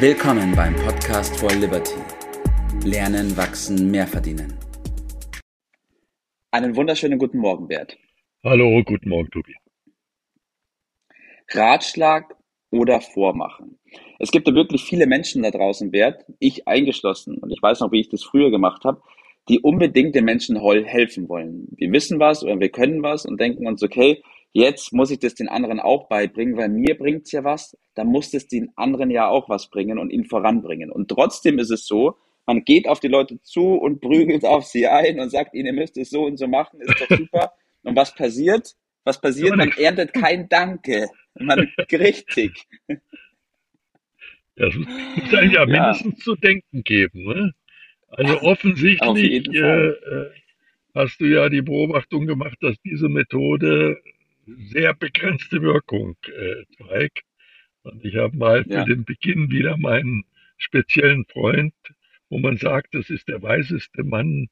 Willkommen beim Podcast for Liberty. Lernen, wachsen, mehr verdienen. Einen wunderschönen guten Morgen, Bert. Hallo, guten Morgen, Tobi. Ratschlag oder Vormachen. Es gibt ja wirklich viele Menschen da draußen, Bert, ich eingeschlossen, und ich weiß noch, wie ich das früher gemacht habe, die unbedingt den Menschen helfen wollen. Wir wissen was oder wir können was und denken uns, okay, jetzt muss ich das den anderen auch beibringen, weil mir bringt's ja was, dann muss es den anderen ja auch was bringen und ihn voranbringen. Und trotzdem ist es so, man geht auf die Leute zu und prügelt auf sie ein und sagt ihnen, ihr müsst es so und so machen, ist doch super. Und was passiert? Was passiert? Man erntet kein Danke. Man richtig. Das muss einem ja mindestens zu denken geben. Ne? Also offensichtlich äh, äh, hast du ja die Beobachtung gemacht, dass diese Methode sehr begrenzte Wirkung äh, zeigt. Und ich habe mal ja. für den Beginn wieder meinen speziellen Freund, wo man sagt, das ist der weiseste Mann,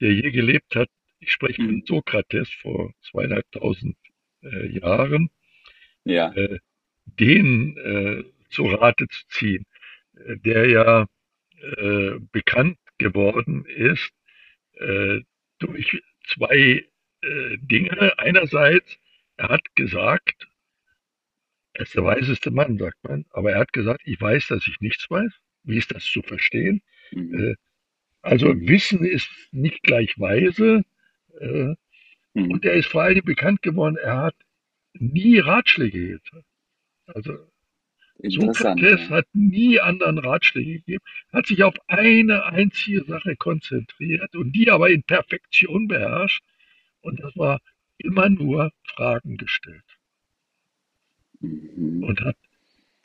der je gelebt hat. Ich spreche von mhm. Sokrates vor zweieinhalbtausend äh, Jahren. Ja. Äh, den äh, zu Rate zu ziehen, äh, der ja äh, bekannt geworden ist äh, durch zwei äh, Dinge. Einerseits er hat gesagt, er ist der weiseste Mann, sagt man, aber er hat gesagt, ich weiß, dass ich nichts weiß. Wie ist das zu verstehen? Mhm. Äh, also. Wissen ist nicht gleich weise. Äh, mhm. Und er ist vor allem bekannt geworden, er hat nie Ratschläge gegeben. Also Sokrates ja. hat nie anderen Ratschläge gegeben, hat sich auf eine einzige Sache konzentriert und die aber in Perfektion beherrscht. Und das war immer nur Fragen gestellt. Mhm. Und hat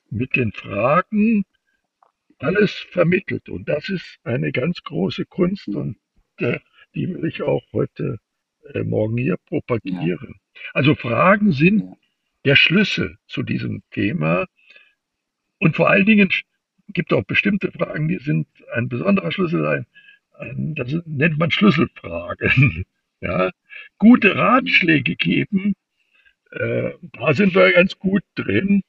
mit den Fragen alles vermittelt. Und das ist eine ganz große Kunst und äh, die will ich auch heute äh, Morgen hier propagieren. Ja. Also Fragen sind ja. der Schlüssel zu diesem Thema. Und vor allen Dingen gibt es auch bestimmte Fragen, die sind ein besonderer Schlüssel. Ein, ein, das nennt man Schlüsselfragen. Ja, gute Ratschläge geben. Äh, da sind wir ganz gut drin.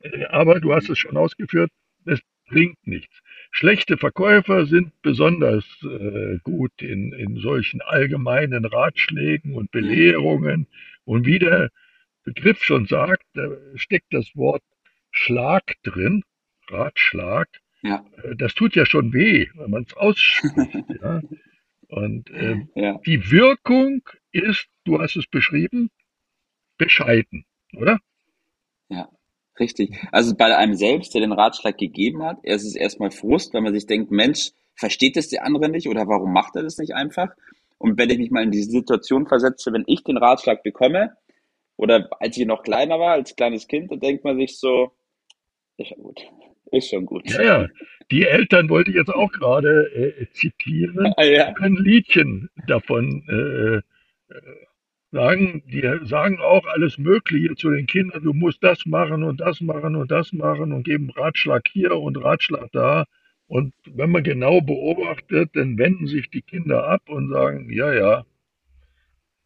Äh, aber du hast es schon ausgeführt, es bringt nichts. Schlechte Verkäufer sind besonders äh, gut in, in solchen allgemeinen Ratschlägen und Belehrungen. Und wie der Begriff schon sagt, da steckt das Wort Schlag drin, Ratschlag. Ja. Äh, das tut ja schon weh, wenn man es ausspricht. ja. Und äh, ja. die Wirkung ist, du hast es beschrieben, bescheiden, oder? Ja, richtig. Also bei einem selbst, der den Ratschlag gegeben hat, ist es erstmal Frust, weil man sich denkt, Mensch, versteht das der andere nicht oder warum macht er das nicht einfach? Und wenn ich mich mal in diese Situation versetze, wenn ich den Ratschlag bekomme, oder als ich noch kleiner war, als kleines Kind, dann denkt man sich so, ist schon gut. Ist schon gut. Ja, ja. Die Eltern wollte ich jetzt auch gerade äh, zitieren. Ah, ja. Ein Liedchen davon äh, äh, sagen. Die sagen auch alles Mögliche zu den Kindern. Du musst das machen und das machen und das machen und geben Ratschlag hier und Ratschlag da. Und wenn man genau beobachtet, dann wenden sich die Kinder ab und sagen, ja, ja.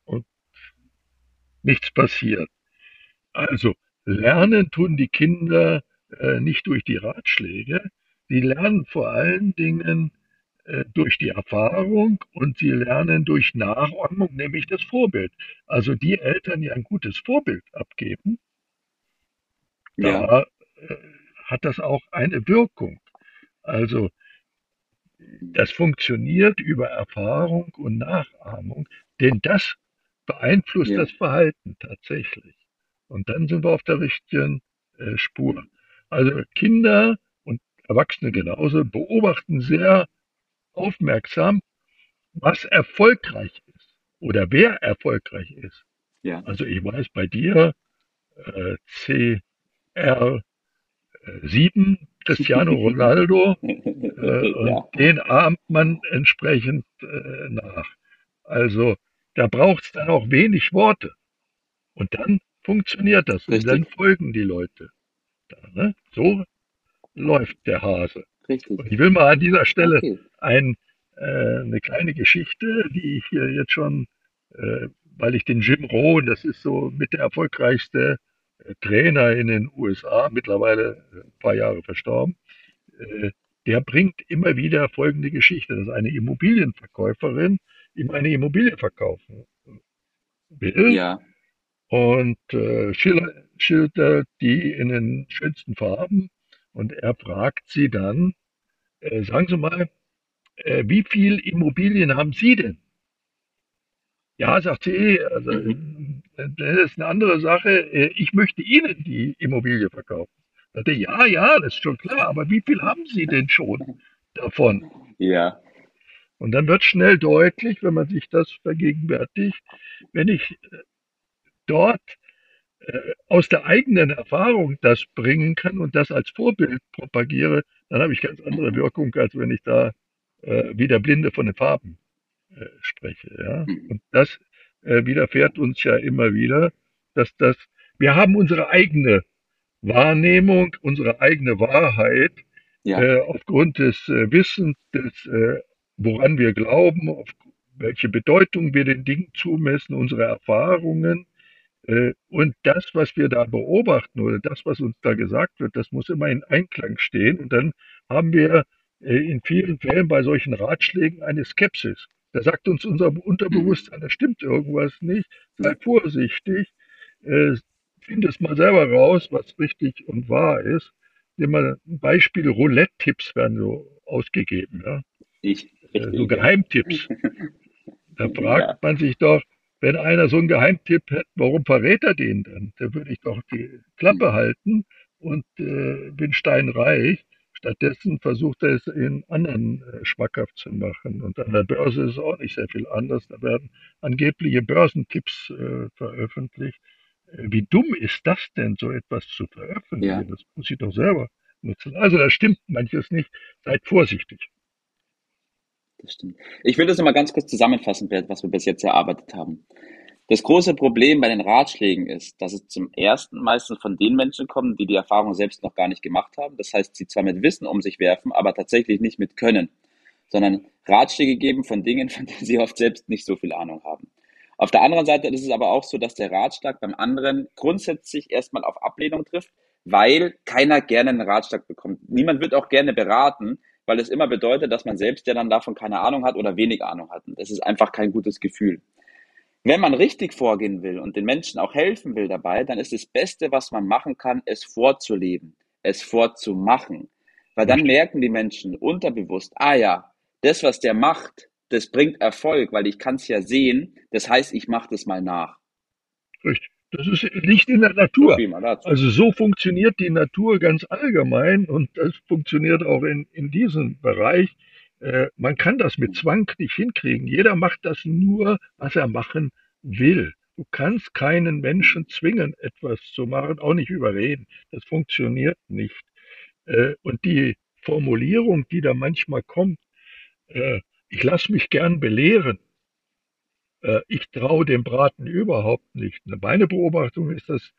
Und nichts passiert. Also, lernen tun die Kinder äh, nicht durch die Ratschläge. Sie lernen vor allen Dingen äh, durch die Erfahrung und sie lernen durch Nachahmung, nämlich das Vorbild. Also die Eltern, die ein gutes Vorbild abgeben, ja. da äh, hat das auch eine Wirkung. Also das funktioniert über Erfahrung und Nachahmung, denn das beeinflusst ja. das Verhalten tatsächlich. Und dann sind wir auf der richtigen äh, Spur. Also Kinder und Erwachsene genauso beobachten sehr aufmerksam, was erfolgreich ist oder wer erfolgreich ist. Ja. Also ich weiß bei dir äh, CR7 Cristiano Ronaldo äh, und ja. den ahmt man entsprechend äh, nach. Also da braucht es dann auch wenig Worte. Und dann funktioniert das Richtig. und dann folgen die Leute. Ne? So läuft der Hase. Richtig. Und ich will mal an dieser Stelle okay. ein, äh, eine kleine Geschichte, die ich hier jetzt schon, äh, weil ich den Jim Rohn, das ist so mit der erfolgreichste äh, Trainer in den USA, mittlerweile äh, ein paar Jahre verstorben, äh, der bringt immer wieder folgende Geschichte, dass eine Immobilienverkäuferin ihm eine Immobilie verkaufen will. Ja. Und äh, schildert die in den schönsten Farben. Und er fragt sie dann, äh, sagen Sie mal, äh, wie viel Immobilien haben Sie denn? Ja, sagt sie, also, mhm. das ist eine andere Sache. Äh, ich möchte Ihnen die Immobilie verkaufen. Sagte, ja, ja, das ist schon klar, aber wie viel haben Sie denn schon davon? Ja. Und dann wird schnell deutlich, wenn man sich das vergegenwärtigt, wenn ich äh, dort äh, aus der eigenen Erfahrung das bringen kann und das als Vorbild propagiere, dann habe ich ganz andere Wirkung, als wenn ich da äh, wie der Blinde von den Farben äh, spreche. Ja? Mhm. Und das äh, widerfährt uns ja immer wieder, dass das, wir haben unsere eigene Wahrnehmung, unsere eigene Wahrheit ja. äh, aufgrund des äh, Wissens, des, äh, woran wir glauben, auf welche Bedeutung wir den Dingen zumessen, unsere Erfahrungen. Äh, und das, was wir da beobachten oder das, was uns da gesagt wird, das muss immer in Einklang stehen. Und dann haben wir äh, in vielen Fällen bei solchen Ratschlägen eine Skepsis. Da sagt uns unser Unterbewusstsein, da stimmt irgendwas nicht, sei vorsichtig, äh, finde es mal selber raus, was richtig und wahr ist. Nehmen wir ein Beispiel, Roulette-Tipps werden so ausgegeben. Ja? Ich, richtig, so Geheimtipps. Da fragt ja. man sich doch, wenn einer so einen Geheimtipp hätte, warum verrät er den dann? Da würde ich doch die Klappe halten und äh, bin steinreich. Stattdessen versucht er es in anderen äh, schmackhaft zu machen. Und an der Börse ist es auch nicht sehr viel anders. Da werden angebliche Börsentipps äh, veröffentlicht. Äh, wie dumm ist das denn, so etwas zu veröffentlichen? Ja. Das muss ich doch selber nutzen. Also da stimmt manches nicht. Seid vorsichtig. Das stimmt. Ich will das nochmal ganz kurz zusammenfassen, was wir bis jetzt erarbeitet haben. Das große Problem bei den Ratschlägen ist, dass es zum ersten meistens von den Menschen kommt, die die Erfahrung selbst noch gar nicht gemacht haben. Das heißt, sie zwar mit Wissen um sich werfen, aber tatsächlich nicht mit Können, sondern Ratschläge geben von Dingen, von denen sie oft selbst nicht so viel Ahnung haben. Auf der anderen Seite ist es aber auch so, dass der Ratschlag beim anderen grundsätzlich erstmal auf Ablehnung trifft, weil keiner gerne einen Ratschlag bekommt. Niemand wird auch gerne beraten, weil es immer bedeutet, dass man selbst ja dann davon keine Ahnung hat oder wenig Ahnung hat. Und das ist einfach kein gutes Gefühl. Wenn man richtig vorgehen will und den Menschen auch helfen will dabei, dann ist das Beste, was man machen kann, es vorzuleben, es vorzumachen. Weil dann merken die Menschen unterbewusst, ah ja, das, was der macht, das bringt Erfolg, weil ich kann es ja sehen. Das heißt, ich mache das mal nach. Richtig. Das ist, liegt in der Natur. Also so funktioniert die Natur ganz allgemein und das funktioniert auch in, in diesem Bereich. Äh, man kann das mit Zwang nicht hinkriegen. Jeder macht das nur, was er machen will. Du kannst keinen Menschen zwingen, etwas zu machen, auch nicht überreden. Das funktioniert nicht. Äh, und die Formulierung, die da manchmal kommt, äh, ich lasse mich gern belehren, ich traue dem Braten überhaupt nicht. Meine Beobachtung ist, dass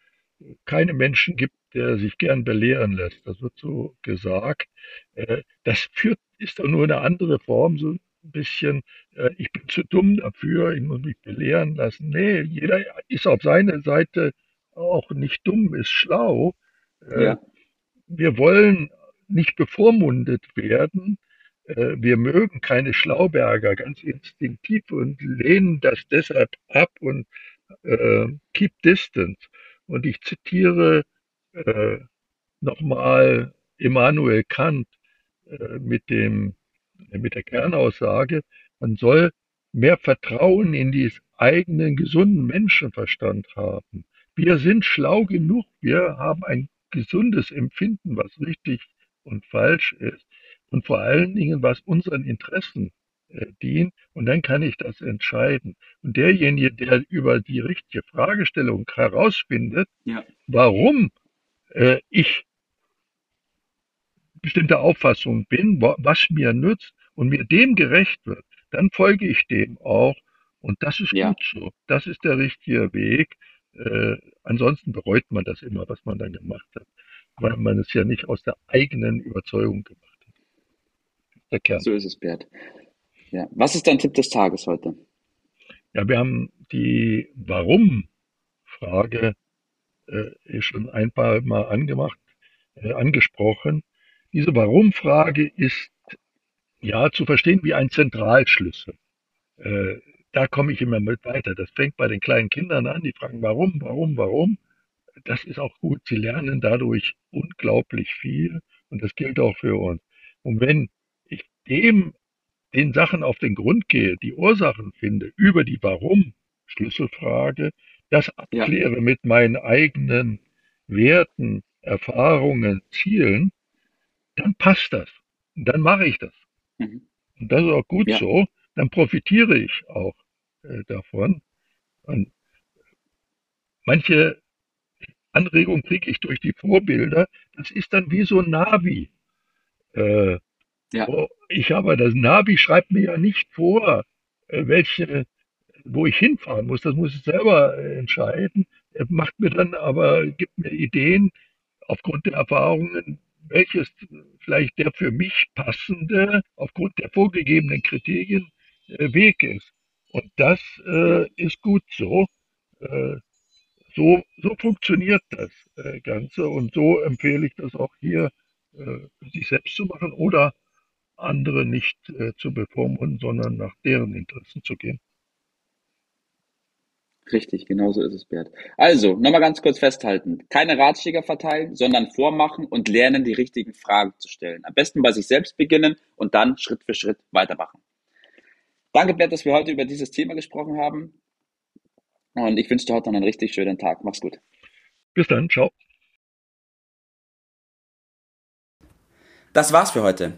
keine Menschen gibt, der sich gern belehren lässt. Das wird so gesagt. Äh, das führt, ist doch nur eine andere Form, so ein bisschen, äh, ich bin zu dumm dafür, ich muss mich belehren lassen. Nee, jeder ist auf seiner Seite auch nicht dumm, ist schlau. Äh, ja. Wir wollen nicht bevormundet werden. Wir mögen keine Schlauberger ganz instinktiv und lehnen das deshalb ab und äh, keep distance. Und ich zitiere äh, nochmal Immanuel Kant äh, mit, dem, mit der Kernaussage, man soll mehr Vertrauen in die eigenen gesunden Menschenverstand haben. Wir sind schlau genug, wir haben ein gesundes Empfinden, was richtig und falsch ist und vor allen Dingen, was unseren Interessen äh, dient und dann kann ich das entscheiden. Und derjenige, der über die richtige Fragestellung herausfindet, ja. warum äh, ich bestimmter Auffassung bin, was mir nützt und mir dem gerecht wird, dann folge ich dem auch. Und das ist ja. gut so. Das ist der richtige Weg. Äh, ansonsten bereut man das immer, was man dann gemacht hat, weil man es ja nicht aus der eigenen Überzeugung gemacht hat. Der Kern. So ist es, Bert. Ja. Was ist dein Tipp des Tages heute? Ja, wir haben die Warum-Frage äh, schon ein paar Mal angemacht, äh, angesprochen. diese Warum-Frage ist ja zu verstehen wie ein Zentralschlüssel. Äh, da komme ich immer mit weiter. Das fängt bei den kleinen Kindern an, die fragen warum, warum, warum. Das ist auch gut. Sie lernen dadurch unglaublich viel und das gilt auch für uns. Und wenn dem den Sachen auf den Grund gehe, die Ursachen finde, über die Warum Schlüsselfrage, das abkläre ja. mit meinen eigenen Werten, Erfahrungen, Zielen, dann passt das. Dann mache ich das. Mhm. Und das ist auch gut ja. so. Dann profitiere ich auch äh, davon. Und manche Anregungen kriege ich durch die Vorbilder. Das ist dann wie so ein Navi. Äh, ja. Oh, ich habe das Navi schreibt mir ja nicht vor, äh, welche, wo ich hinfahren muss. Das muss ich selber äh, entscheiden. Er macht mir dann aber, gibt mir Ideen aufgrund der Erfahrungen, welches vielleicht der für mich passende, aufgrund der vorgegebenen Kriterien, äh, Weg ist. Und das äh, ist gut so. Äh, so. So funktioniert das äh, Ganze und so empfehle ich das auch hier, sich selbst zu machen oder andere nicht äh, zu bevormunden, sondern nach deren Interessen zu gehen. Richtig, genau so ist es, Bert. Also, nochmal ganz kurz festhalten. Keine Ratschläge verteilen, sondern vormachen und lernen, die richtigen Fragen zu stellen. Am besten bei sich selbst beginnen und dann Schritt für Schritt weitermachen. Danke, Bert, dass wir heute über dieses Thema gesprochen haben. Und ich wünsche dir heute noch einen richtig schönen Tag. Mach's gut. Bis dann, ciao. Das war's für heute.